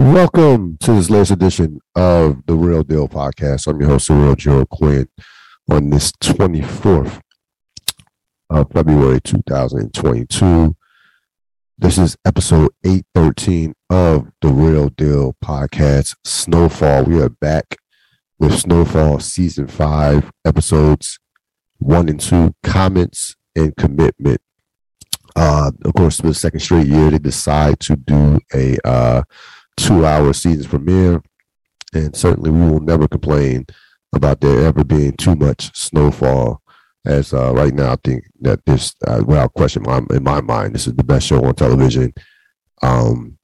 Welcome to this latest edition of the Real Deal Podcast. I'm your host, the Real Joe Quinn, on this 24th of February 2022. This is episode 813 of the Real Deal Podcast, Snowfall. We are back with Snowfall Season 5, episodes 1 and 2, Comets and Commitment. Uh, of course, for the second straight year, they decide to do a uh, two hour seasons premiere. And certainly we will never complain about there ever being too much snowfall. As uh, right now, I think that this, uh, without question, in my mind, this is the best show on television. Um,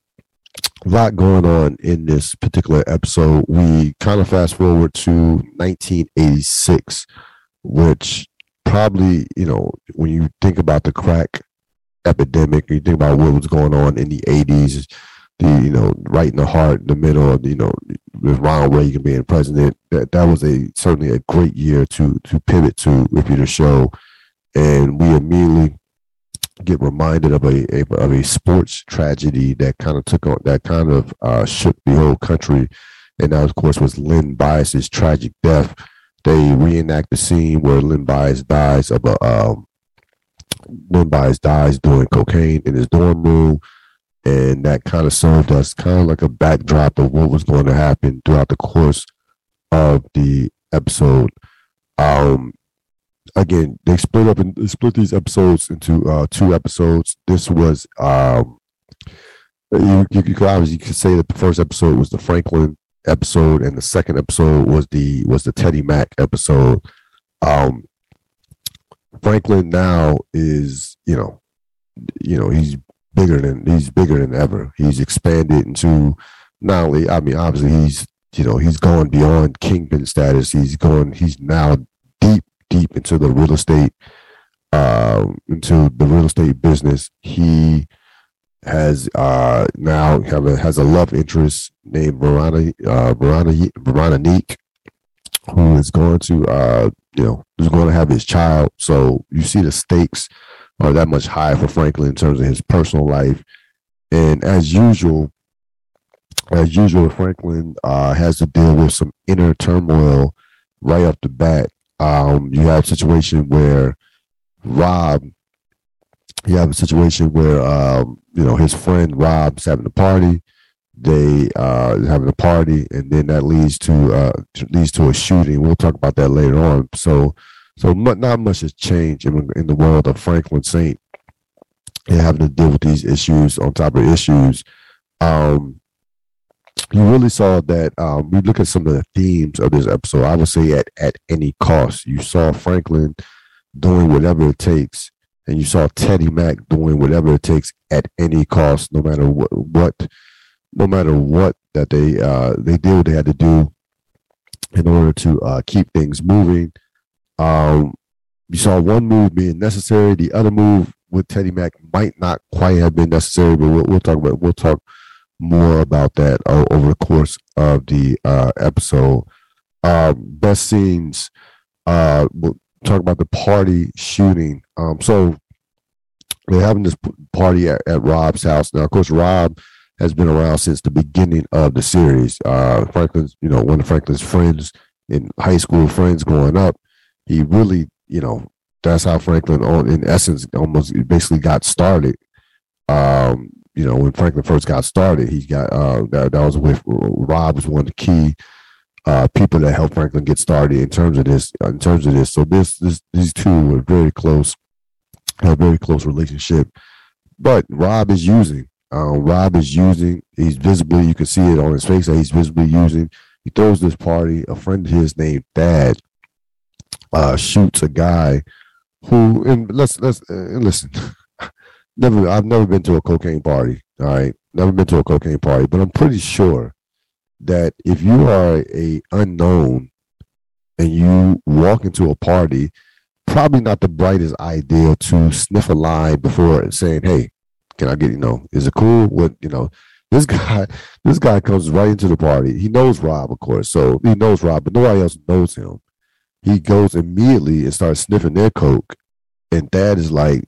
a lot going on in this particular episode. We kind of fast forward to 1986, which probably, you know, when you think about the crack epidemic, you think about what was going on in the 80s, the you know right in the heart, in the middle of you know with Ronald Reagan being president. That that was a certainly a great year to to pivot to if you're the show, and we immediately get reminded of a, a of a sports tragedy that kind of took on that kind of uh, shook the whole country, and that of course was Len Bias's tragic death. They reenact the scene where Len Bias dies of a um, Len Bias dies doing cocaine in his dorm room and that kind of served us kind of like a backdrop of what was going to happen throughout the course of the episode. Um, again, they split up and split these episodes into uh, two episodes. This was um, you, you, you could obviously you could say that the first episode was the Franklin episode, and the second episode was the was the Teddy Mac episode. Um, Franklin now is you know you know he's bigger than he's bigger than ever. He's expanded into not only I mean obviously he's you know he's gone beyond kingpin status. He's going he's now deep deep into the real estate uh, into the real estate business. He has uh, now have a, has a love interest named Verona uh, Veronique, who is going to uh, you know who's going to have his child. So you see the stakes are that much higher for Franklin in terms of his personal life. And as usual, as usual, Franklin uh, has to deal with some inner turmoil right off the bat. Um, you have a situation where Rob, you have a situation where um, you know his friend Rob's having a party. They uh, having a party, and then that leads to uh, leads to a shooting. We'll talk about that later on. So so not much has changed in, in the world of Franklin Saint and having to deal with these issues on top of issues. Um, you really saw that um, we look at some of the themes of this episode. I would say at at any cost, you saw Franklin doing whatever it takes, and you saw Teddy Mac doing whatever it takes at any cost, no matter what, what no matter what that they uh, they did what they had to do in order to uh, keep things moving um, you saw one move being necessary. The other move with Teddy Mac might not quite have been necessary, but we'll, we'll talk about we'll talk more about that uh, over the course of the uh, episode. Uh, best scenes. Uh, we'll talk about the party shooting. Um, so they're having this party at, at Rob's house now. Of course, Rob has been around since the beginning of the series. Uh, Franklin's, you know, one of Franklin's friends in high school, friends growing up he really, you know, that's how Franklin, in essence, almost basically got started. Um, you know, when Franklin first got started, he got uh, that, that was with Rob was one of the key uh, people that helped Franklin get started in terms of this. In terms of this, so this, this these two were very close, had a very close relationship. But Rob is using. Um, Rob is using. He's visibly. You can see it on his face that he's visibly using. He throws this party. A friend of his named Thad uh, shoots a guy who and let's let's uh, listen. never, I've never been to a cocaine party. All right, never been to a cocaine party, but I'm pretty sure that if you are a unknown and you walk into a party, probably not the brightest idea to sniff a line before saying, "Hey, can I get you know? Is it cool? What you know?" This guy, this guy comes right into the party. He knows Rob, of course, so he knows Rob, but nobody else knows him he goes immediately and starts sniffing their coke, and Thad is like,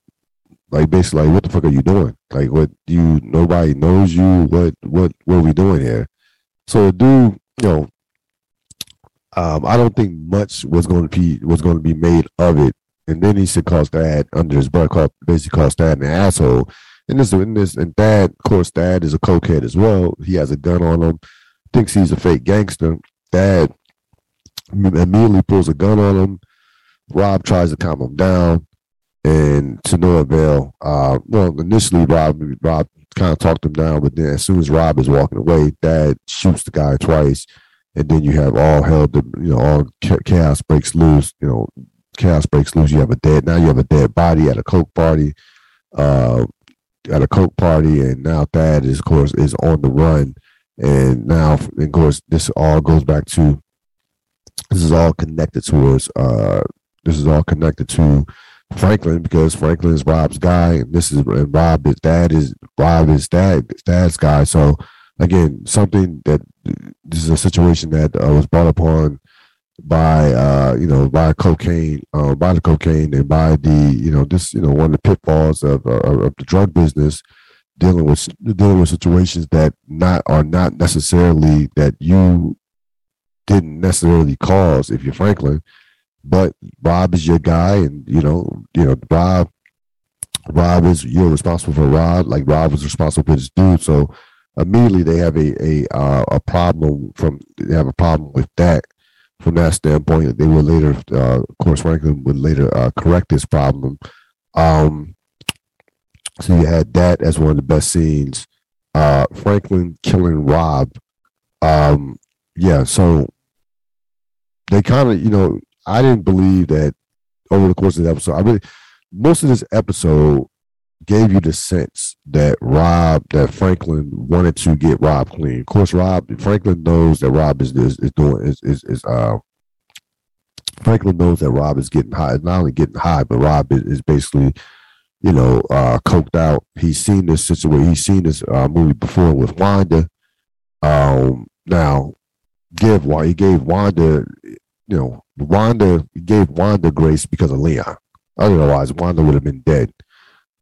Like basically, like, what the fuck are you doing? Like, what you? Nobody knows you. What? What? What are we doing here? So, dude, you know, um, I don't think much was going to be was going to be made of it. And then he said, "Calls Thad under his breath, called basically calls Thad an asshole." And this, and this, and Thad, of course, Thad is a cokehead as well. He has a gun on him, thinks he's a fake gangster. Thad immediately pulls a gun on him. Rob tries to calm him down, and to no avail. Uh, well, initially Rob Rob kind of talked him down, but then as soon as Rob is walking away, Thad shoots the guy twice, and then you have all hell. The you know all chaos breaks loose. You know chaos breaks loose. You have a dead now. You have a dead body at a coke party. Uh, at a coke party, and now Thad is of course is on the run, and now of course this all goes back to this is all connected towards uh this is all connected to Franklin because Franklin is Rob's guy, and this is and Rob is Thad is Rob is Thad Thad's guy. So again, something that this is a situation that uh, was brought upon by uh, you know by cocaine, uh, by the cocaine, and by the you know this you know one of the pitfalls of uh, of the drug business, dealing with dealing with situations that not are not necessarily that you didn't necessarily cause if you're Franklin, but Rob is your guy, and you know, you know, Rob, Rob is you're responsible for Rob, like Rob was responsible for this dude. So immediately they have a a uh, a problem from they have a problem with that from that standpoint. They will later, uh, of course, Franklin would later uh, correct this problem. Um, so you had that as one of the best scenes. Uh, Franklin killing Rob. Um, yeah, so they kind of, you know, I didn't believe that over the course of the episode. I really, most of this episode gave you the sense that Rob, that Franklin wanted to get Rob clean. Of course, Rob Franklin knows that Rob is is, is doing is is, is uh Franklin knows that Rob is getting high, not only getting high, but Rob is, is basically, you know, uh coked out. He's seen this situation. He's seen this uh, movie before with Wanda. Um, now, give why he gave Wanda you know, Wanda gave Wanda grace because of Leon. Otherwise, Wanda would have been dead.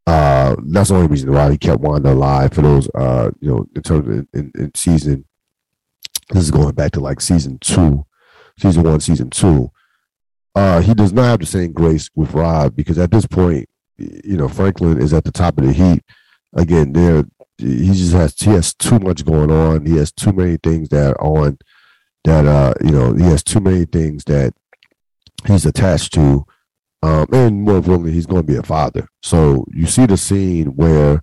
Uh, that's the only reason why he kept Wanda alive for those, uh, you know, in terms of in, in season. This is going back to like season two, season one, season two. Uh, he does not have the same grace with Rob because at this point, you know, Franklin is at the top of the heat. Again, there he just has he has too much going on. He has too many things that are on that uh you know he has too many things that he's attached to um and more importantly he's going to be a father so you see the scene where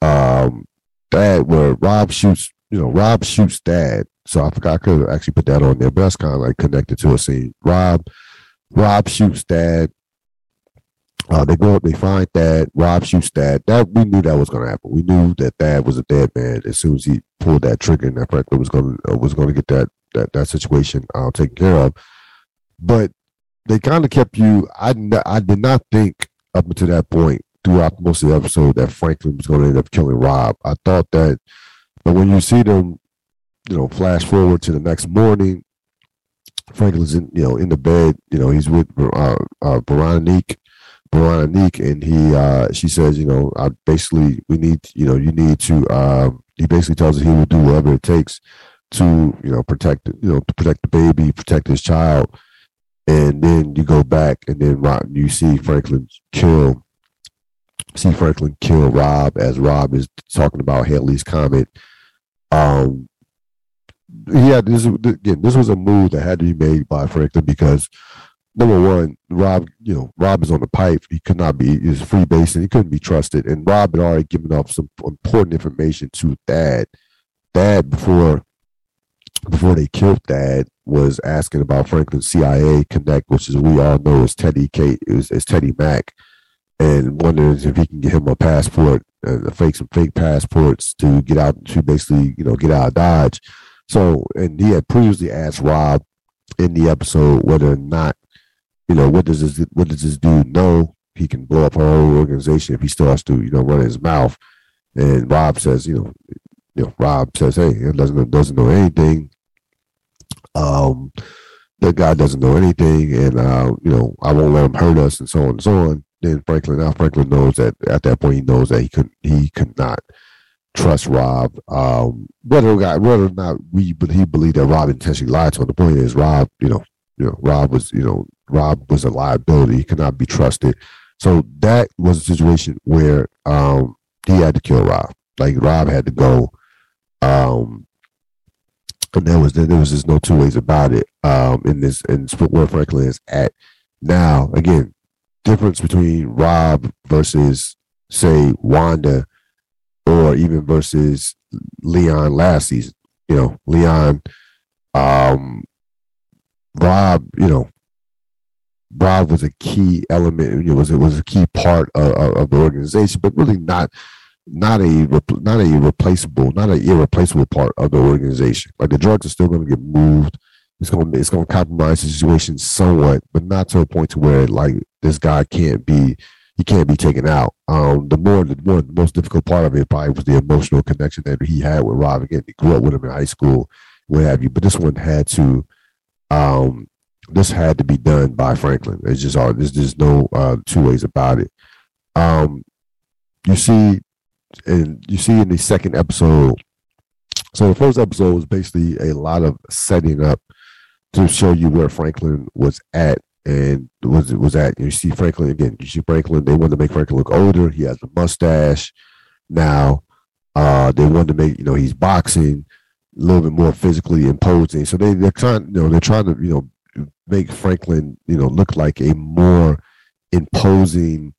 um Thad where rob shoots you know rob shoots Thad so i forgot i could actually put that on there but that's kind of like connected to a scene rob rob shoots Thad uh, they go up, they find Thad. Rob shoots Thad. That we knew that was going to happen. We knew that Thad was a dead man as soon as he pulled that trigger, and that Franklin was going to uh, was going to get that that that situation uh, taken care of. But they kind of kept you. I I did not think up until that point throughout most of the episode that Franklin was going to end up killing Rob. I thought that, but when you see them, you know, flash forward to the next morning, Franklin's in you know in the bed. You know, he's with uh, uh, Veronique. Veronique, and he uh, she says, you know, I basically we need, you know, you need to. Uh, he basically tells her he will do whatever it takes to you know protect you know to protect the baby, protect his child, and then you go back and then Rob, you see Franklin kill, see Franklin kill Rob as Rob is talking about Halley's Comet. Um, yeah, this again, this was a move that had to be made by Franklin because number one, Rob, you know, Rob is on the pipe. He could not be, he's free base and he couldn't be trusted. And Rob had already given off some important information to Thad. Thad, before before they killed Thad, was asking about Franklin's CIA connect, which is we all know is Teddy Kate is, is Teddy Mac, and wonders if he can get him a passport, uh, fake some fake passports to get out to basically you know get out of Dodge. So, and he had previously asked Rob in the episode whether or not you know what does this what does this dude know he can blow up our whole organization if he starts to you know run his mouth. And Rob says, you know, you know, Rob says, hey, he doesn't doesn't know anything. Um, the guy doesn't know anything, and uh, you know, I won't let him hurt us, and so on and so on. then Franklin now Franklin knows that at that point he knows that he could he could not trust Rob. Um, whether whether or not we but he believed that Rob intentionally lied to him. The point is Rob, you know, you know, Rob was, you know, Rob was a liability. He could not be trusted. So that was a situation where um, he had to kill Rob. Like Rob had to go. Um, and there was there was just no two ways about it. Um, in this in where Franklin is at now. Again, difference between Rob versus say Wanda, or even versus Leon last season. You know, Leon, um, Rob. You know, Rob was a key element. It was it was a key part of, of the organization, but really not not a not a replaceable, not an irreplaceable part of the organization. Like the drugs are still going to get moved. It's going to it's going to compromise the situation somewhat, but not to a point to where like this guy can't be he can't be taken out. Um, the more the more the most difficult part of it probably was the emotional connection that he had with Rob. Again, he grew up with him in high school, what have you. But this one had to um, this had to be done by Franklin. It's just all there's just no uh, two ways about it. Um, you see, and you see in the second episode. So the first episode was basically a lot of setting up to show you where Franklin was at and was was at. You see Franklin again. You see Franklin. They wanted to make Franklin look older. He has a mustache now. Uh, they wanted to make you know he's boxing a little bit more physically imposing. So they they're trying you know they're trying to you know make Franklin, you know, look like a more imposing.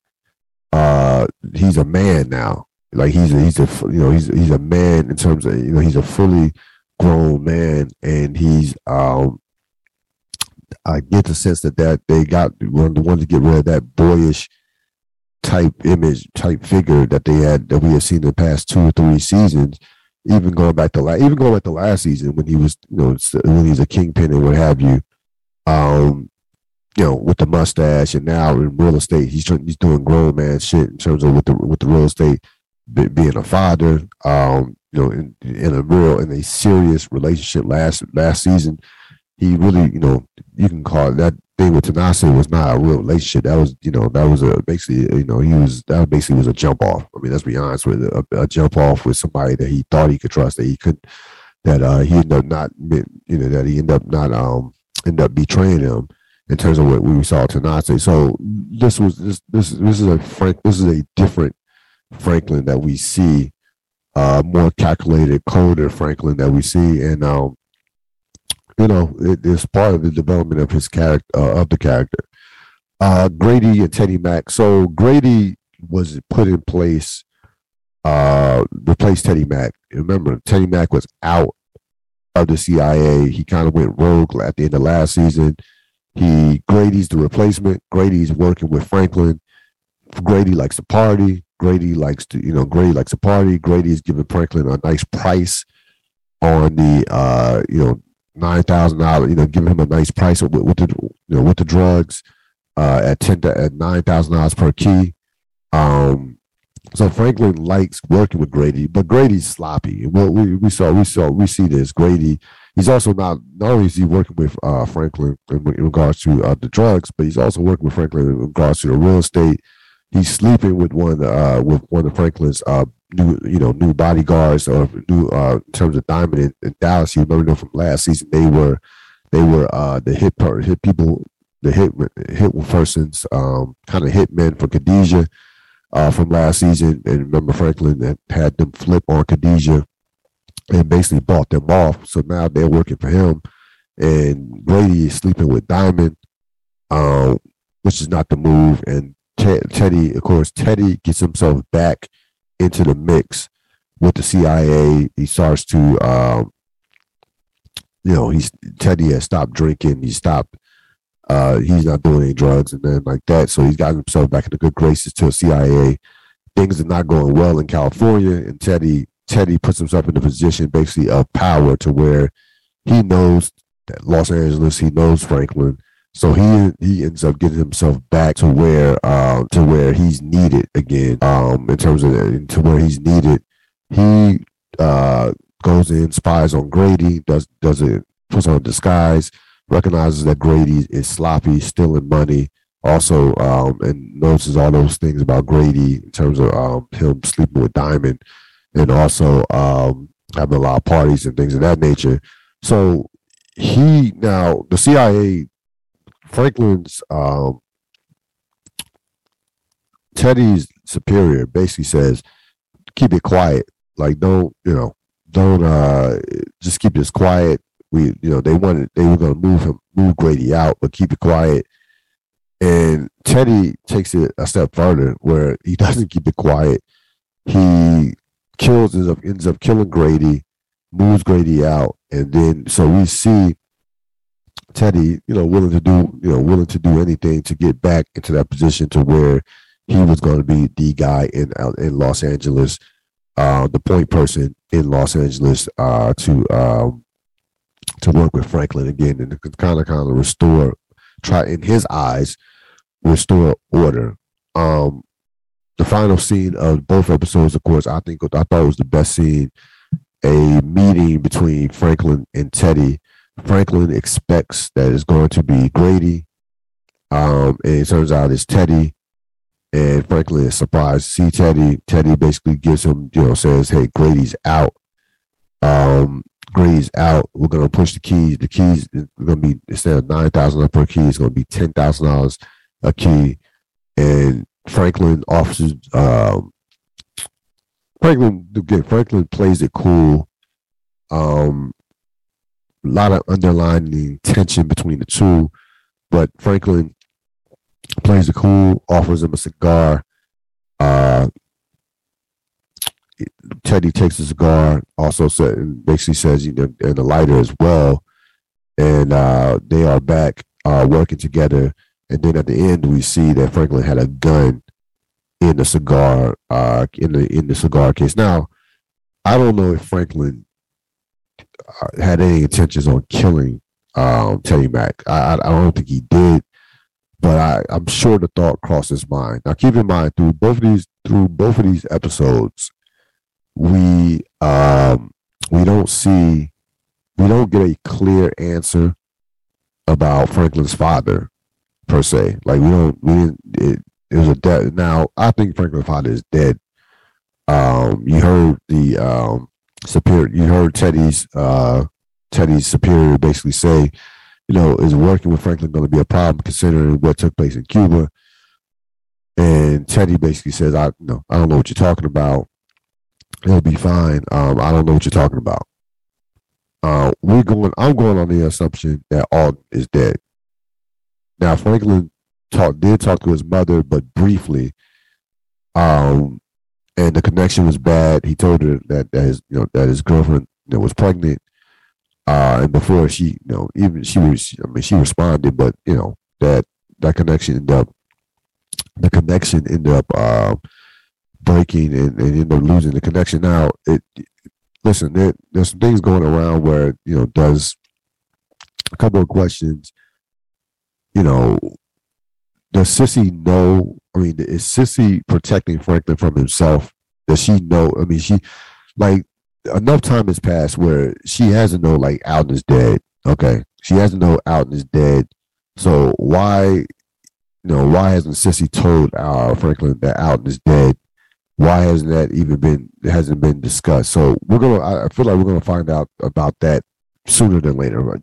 Uh, he's a man now. Like he's a, he's a you know he's he's a man in terms of you know he's a fully grown man, and he's um. I get the sense that that they got one to get rid of that boyish type image type figure that they had that we have seen the past two or three seasons even going back to last, even going back to last season when he was, you know, when he's a kingpin and what have you um, you know, with the mustache, and now in real estate, he's he's doing grown man shit in terms of with the with the real estate, being a father. Um, you know, in, in a real in a serious relationship last last season, he really, you know, you can call it that thing with Tanasi was not a real relationship. That was, you know, that was a basically, you know, he was that basically was a jump off. I mean, let's be honest with it, a, a jump off with somebody that he thought he could trust, that he could, that uh he ended up not, you know, that he ended up not um end up betraying him in terms of what we saw tonight. So this was this this this is a Frank this is a different Franklin that we see, uh, more calculated, colder Franklin that we see, and um, you know, it is part of the development of his character uh, of the character. Uh, Grady and Teddy Mac. So Grady was put in place, uh, replaced Teddy Mac. Remember, Teddy Mac was out of the CIA. He kind of went rogue at the end of last season. He Grady's the replacement. Grady's working with Franklin. Grady likes to party. Grady likes to, you know, Grady likes to party. Grady's giving Franklin a nice price on the, uh, you know, nine thousand dollars. You know, giving him a nice price with, with the, you know, with the drugs uh, at ten to, at nine thousand dollars per key. Um, so Franklin likes working with Grady, but Grady's sloppy. Well, we, we saw we saw we see this. Grady, he's also not not only is he working with uh, Franklin in, in, regards to uh, the drugs, but he's also working with Franklin in regards to the real estate. He's sleeping with one uh, with one of Franklin's uh, new you know new bodyguards or new uh, in terms of Diamond in, in Dallas. You remember from last season they were they were uh, the hit part hit people the hit hit persons um, kind of hit men for Khadijah uh, from last season. And remember, Franklin that had them flip on Khadijah and basically bought them off. So now they're working for him. And Grady is sleeping with Diamond, um, which is not the move. And Teddy, of course, Teddy gets himself back into the mix with the CIA. He starts to, um, you know, he's Teddy has stopped drinking. He stopped uh, he's not doing any drugs and then like that. So he's got himself back in the good graces to a CIA. Things are not going well in California, and Teddy Teddy puts himself in a position basically of power to where he knows that Los Angeles, he knows Franklin. So he he ends up getting himself back to where uh, to where he's needed again. Um, in terms of to where he's needed, he uh, goes in, spies on Grady, does does it puts on a disguise, recognizes that Grady is sloppy, stealing money, Also, um, and notices all those things about Grady in terms of um, him sleeping with Diamond, and also um, having a lot of parties and things of that nature. So he now the CIA, Franklin's um, Teddy's superior basically says, keep it quiet. Like don't you know don't uh just keep this quiet. We you know they wanted they were gonna move him move Grady out, but keep it quiet. And Teddy takes it a step further where he doesn't keep it quiet. He kills ends up ends up killing Grady, moves Grady out, and then so we see Teddy, you know, willing to do, you know, willing to do anything to get back into that position to where he was going to be the guy in in Los Angeles, uh, the point person in Los Angeles uh, to um, to work with Franklin again and to kind of kind of restore, try in his eyes, restore order. Um, the final scene of both episodes, of course, I think I thought it was the best scene. A meeting between Franklin and Teddy. Franklin expects that it's going to be Grady, um, and it turns out it's Teddy. And Franklin is surprised to see Teddy. Teddy basically gives him, you know, says, "Hey, Grady's out. Um, Grady's out. We're gonna push the keys. The keys are gonna be instead of nine thousand dollars per key, it's gonna be ten thousand dollars a key." And Franklin offers um, Franklin again, Franklin plays it cool. Um, a lot of underlying tension between the two, but Franklin plays it cool, offers him a cigar. Uh, Teddy takes a cigar, also said, basically says, you know, and the lighter as well. And uh, they are back uh, working together and then at the end, we see that Franklin had a gun in the cigar, uh, in the in the cigar case. Now, I don't know if Franklin had any intentions on killing um, Teddy Mac. I, I don't think he did, but I, I'm sure the thought crossed his mind. Now, keep in mind through both of these through both of these episodes, we um, we don't see we don't get a clear answer about Franklin's father per se. Like we don't we didn't it, it was a death. Now I think Franklin's Father is dead. Um, you heard the um superior. You heard Teddy's uh Teddy's superior basically say, you know, is working with Franklin going to be a problem considering what took place in Cuba? And Teddy basically says, I no, I don't know what you're talking about. It'll be fine. Um, I don't know what you're talking about. Uh, we're going. I'm going on the assumption that Alden is dead. Now Franklin talk, did talk to his mother, but briefly. Um, and the connection was bad. He told her that, that his you know that his girlfriend you know, was pregnant. Uh, and before she, you know, even she was, I mean, she responded, but you know that that connection ended up, the connection ended up uh, breaking and, and ended up losing the connection. Now, it listen, there, there's some things going around where you know does a couple of questions you know, does Cissy know? I mean, is Cissy protecting Franklin from himself? Does she know? I mean, she like enough time has passed where she has to know like Alden is dead. Okay, she has to know Alden is dead. So why, you know, why hasn't Cissy told uh, Franklin that Alden is dead? Why hasn't that even been hasn't been discussed? So we're gonna. I feel like we're gonna find out about that sooner than later.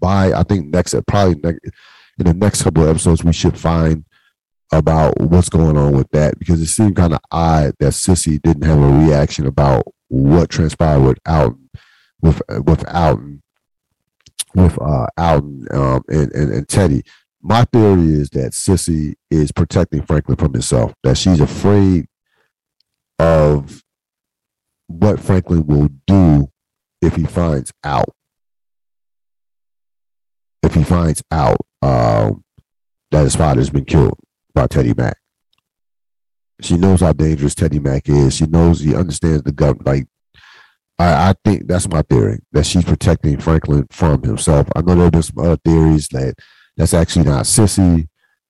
By I think next probably next in the next couple of episodes, we should find about what's going on with that because it seemed kind of odd that Cissy didn't have a reaction about what transpired with Alden, with with Alden, with uh, Alden um, and, and and Teddy. My theory is that Cissy is protecting Franklin from himself. That she's afraid of what Franklin will do if he finds out. If he finds out um, that his father's been killed by Teddy Mac. She knows how dangerous Teddy Mac is. She knows he understands the government. Like, I, I think that's my theory that she's protecting Franklin from himself. I know there have been some other theories that that's actually not Cissy,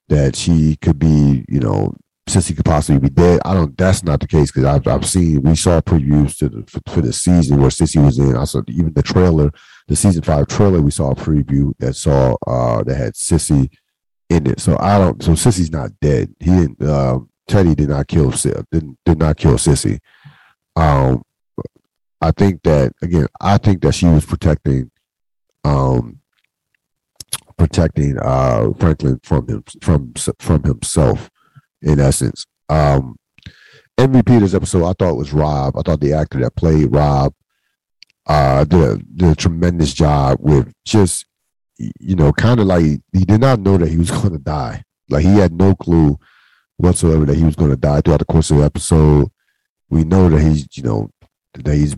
that she could be, you know, Cissy could possibly be dead. I don't. That's not the case because I've I've seen we saw previews to the for, for the season where Cissy was in. I saw even the trailer the season five trailer, we saw a preview that saw uh, that had Cissy in it. So I don't. So Cissy's not dead. He didn't. Uh, Teddy did not kill. Didn't did not kill Cissy. Um, I think that again. I think that she was protecting, um, protecting uh Franklin from him from from himself, in essence. Um, MVP of this episode, I thought was Rob. I thought the actor that played Rob uh, did a, did a tremendous job with just you know, kind of like he did not know that he was going to die. Like he had no clue whatsoever that he was going to die throughout the course of the episode. We know that he's, you know, that he's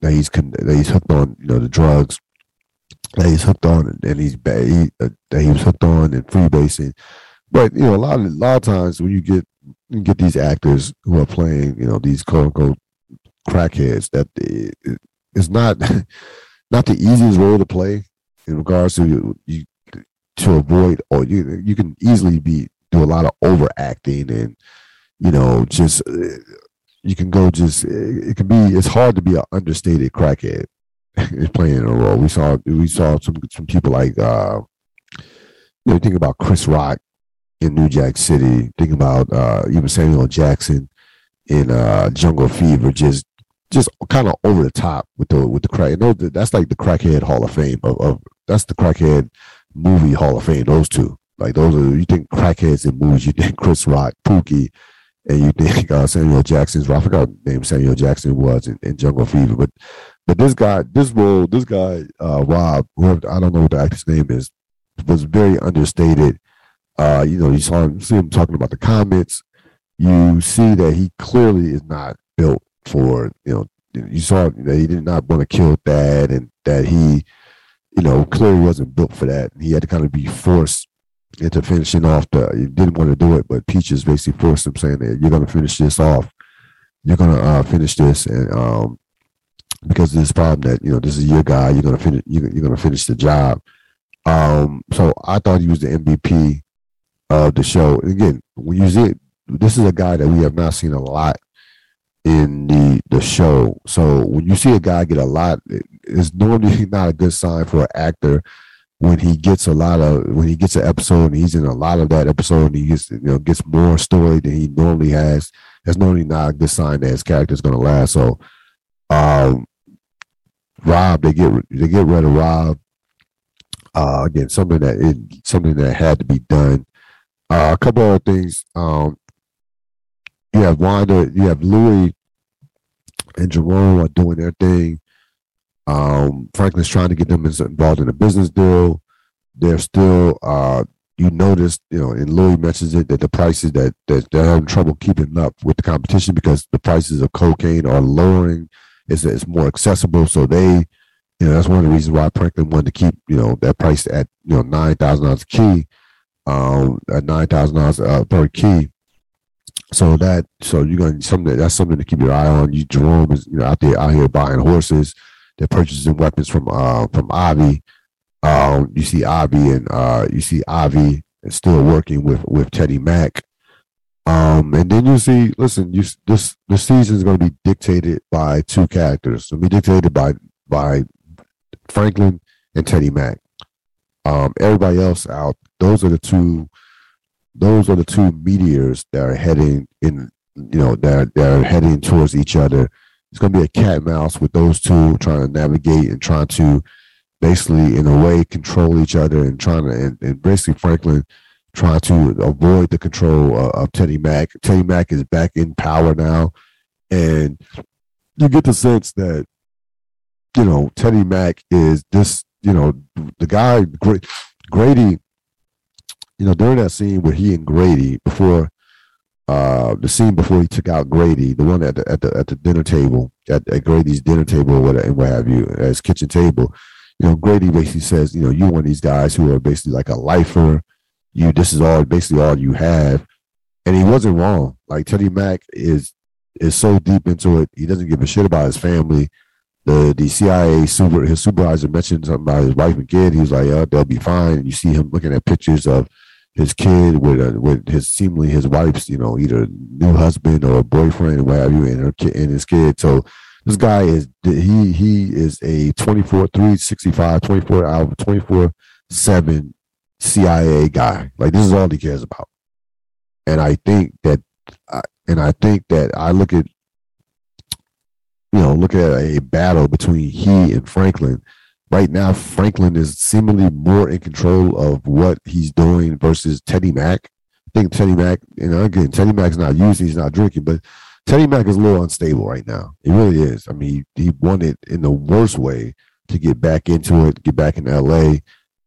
that he's that he's hooked on, you know, the drugs that he's hooked on, and he's he, uh, that he was hooked on and freebasing. But you know, a lot of a lot of times when you get you get these actors who are playing, you know, these quote unquote crackheads, that it, it's not not the easiest role to play in regards to you, you to avoid or you you can easily be do a lot of overacting and you know just you can go just it can be it's hard to be an understated crackhead playing a role. We saw we saw some some people like uh you know think about Chris Rock in New Jack City, think about uh even Samuel Jackson in uh Jungle Fever just just kind of over the top with the with the crack. You know, that's like the crackhead Hall of Fame of, of that's the crackhead movie Hall of Fame. Those two, like those are you think crackheads in movies. You think Chris Rock, Pookie, and you think uh, Samuel Jackson's. I forgot name Samuel Jackson was in, in, Jungle Fever, but but this guy, this role, this guy uh, Rob, I don't know what the actor's name is, was very understated. Uh, you know, you saw him, see him talking about the comets. You see that he clearly is not built for you know. You saw that he did not want to kill Thad, and that he you know, clearly wasn't built for that. He had to kind of be forced into finishing off the. He didn't want to do it, but Peaches basically forced him, saying that you're going to finish this off. You're going to uh, finish this, and um, because of this problem that you know this is your guy, you're going to finish. You're, you're to finish the job. Um, so I thought he was the MVP of the show. Again, when you see it, this is a guy that we have not seen a lot in the the show. So when you see a guy get a lot, it's normally not a good sign for an actor when he gets a lot of when he gets an episode and he's in a lot of that episode and he gets you know gets more story than he normally has. That's normally not a good sign that his character is going to last. So, um, Rob, they get they get rid of Rob. Uh, again, something that it, something that had to be done. Uh, a couple other things. Um, you have Wanda, you have Louis and Jerome are doing their thing. Um, Franklin's trying to get them involved in a business deal. They're still, uh, you notice, you know, and Louis mentions it that the prices that, that they're having trouble keeping up with the competition because the prices of cocaine are lowering. It's, it's more accessible. So they, you know, that's one of the reasons why Franklin wanted to keep, you know, that price at, you know, $9,000 a key, um, at $9,000 uh, per key. So that so you're gonna something that's something to keep your eye on. You Jerome is you know out there out here buying horses. They're purchasing weapons from uh from Avi. Um, you see Avi and uh you see Avi still working with with Teddy Mac. Um, and then you see, listen, you this the season is going to be dictated by two characters. It'll be dictated by by Franklin and Teddy Mac. Um, everybody else out, those are the two those are the two meteors that are heading in, you know, that, that are heading towards each other. It's going to be a cat mouse with those two trying to navigate and trying to basically, in a way, control each other and trying to, and, and basically Franklin trying to avoid the control uh, of Teddy Mac. Teddy Mac is back in power now, and you get the sense that you know Teddy Mac is this. You know, the guy Grady you know, during that scene where he and Grady before uh, the scene before he took out Grady, the one at the at the at the dinner table, at, at Grady's dinner table or whatever, and what have you, at his kitchen table, you know, Grady basically says, you know, you want these guys who are basically like a lifer. You this is all basically all you have. And he wasn't wrong. Like Teddy Mac is is so deep into it, he doesn't give a shit about his family. The the CIA super his supervisor mentioned something about his wife and kid. He's like, yeah, they'll be fine. And you see him looking at pictures of his kid with a, with his seemingly his wife's you know either new husband or a boyfriend or what have you and her kid and his kid so this guy is he he is a 24 365 24 hour 24 7 CIA guy. Like this is all he cares about. And I think that, and I think that I look at, you know, look at a battle between he and Franklin. Right now, Franklin is seemingly more in control of what he's doing versus Teddy Mac. I think Teddy Mac, you know, again, Teddy Mac's not using, he's not drinking, but Teddy Mac is a little unstable right now. He really is. I mean, he, he it in the worst way to get back into it, get back in LA,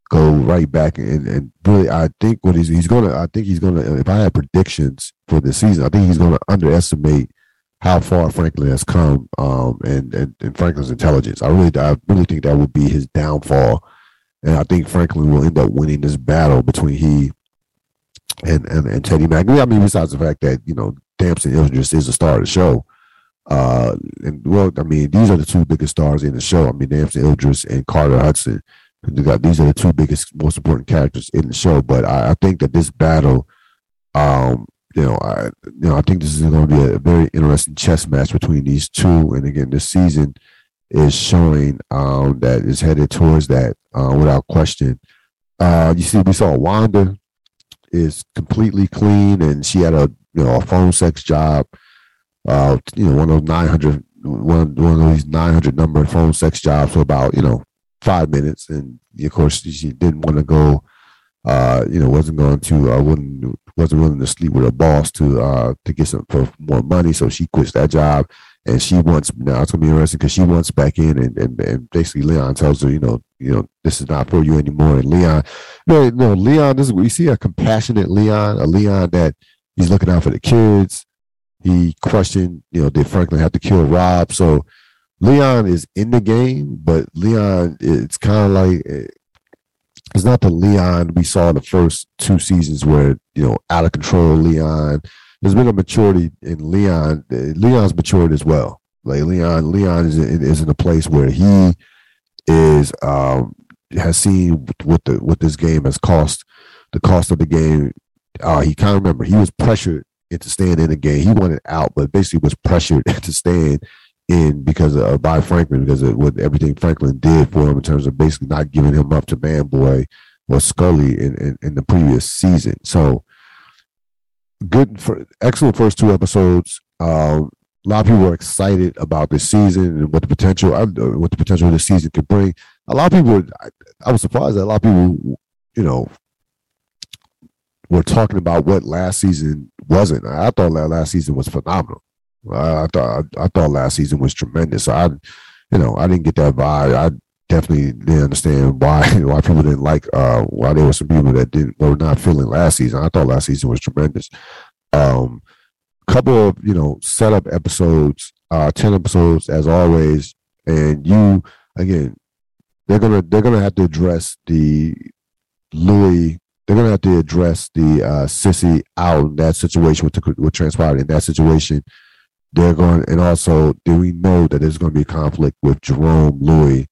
go right back and, and really I think what he's he's gonna I think he's gonna if I had predictions for the season, I think he's gonna underestimate how far Franklin has come um, and, and, and Franklin's intelligence. I really I really think that would be his downfall. And I think Franklin will end up winning this battle between he and and, and Teddy Mac. I mean, besides the fact that, you know, Damson Idris is the star of the show. Uh, and well, I mean, these are the two biggest stars in the show. I mean, Damson Idris and Carter Hudson. These are the two biggest, most important characters in the show. But I, I think that this battle, um, you know, I, you know, I think this is going to be a very interesting chess match between these two. And again, this season is showing um, that is headed towards that uh, without question. Uh, you see, we saw Wanda is completely clean, and she had a you know a phone sex job. Uh, you know, one of those 900, one, one of these 900 number phone sex jobs for about, you know, five minutes. And of course, she didn't want to go, uh, you know, wasn't going to, uh, wasn't, wasn't willing to sleep with her boss to, uh, to get some for more money. So she quits that job. And she wants now it's gonna be interesting because she wants back in and, and, and basically Leon tells her, you know, you know, this is not for you anymore. And Leon, no, no, Leon, this is we see a compassionate Leon, a Leon that he's looking out for the kids. He questioned, you know, did Franklin have to kill Rob? So Leon is in the game, but Leon, it's kind of like eh, it's not the Leon we saw in the first two seasons where you know out of control Leon. There's been a maturity in Leon. Leon's matured as well. Like Leon, Leon is in, is in a place where he is um, has seen what the what this game has cost, the cost of the game. Uh, he of remember he was pressured into staying in the game. He wanted out, but basically was pressured to stay in because of by Franklin because of what everything Franklin did for him in terms of basically not giving him up to Man Boy or Scully in, in, in the previous season. So good for excellent first two episodes. Um, a lot of people were excited about this season and what the potential uh, what the potential of the season could bring. A lot of people, I, I was surprised that a lot of people, you know, were talking about what last season wasn't. I thought that last season was phenomenal. I, I thought I, I, thought last season was tremendous. So I, you know, I didn't get that vibe. I definitely didn't understand why why people didn't like uh why there were some people that didn't were not feeling last season. I thought last season was tremendous. Um, couple of you know setup episodes, uh, ten episodes as always, and you again. They're gonna they're gonna have to address the Louis they're going to have to address the uh, Cissy out in that situation, what, what transpired in that situation. They're going, and also, do we know that there's going to be a conflict with Jerome Louis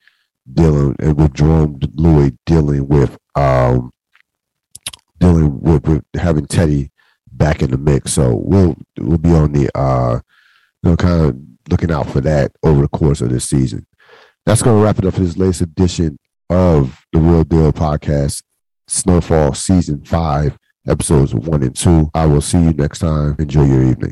dealing, and with Jerome Louis dealing with, um, dealing with, with having Teddy back in the mix. So we'll we'll be on the, uh, you know, kind of looking out for that over the course of this season. That's going to wrap it up for this latest edition of the Real Deal podcast. Snowfall Season 5, episodes 1 and 2. I will see you next time. Enjoy your evening.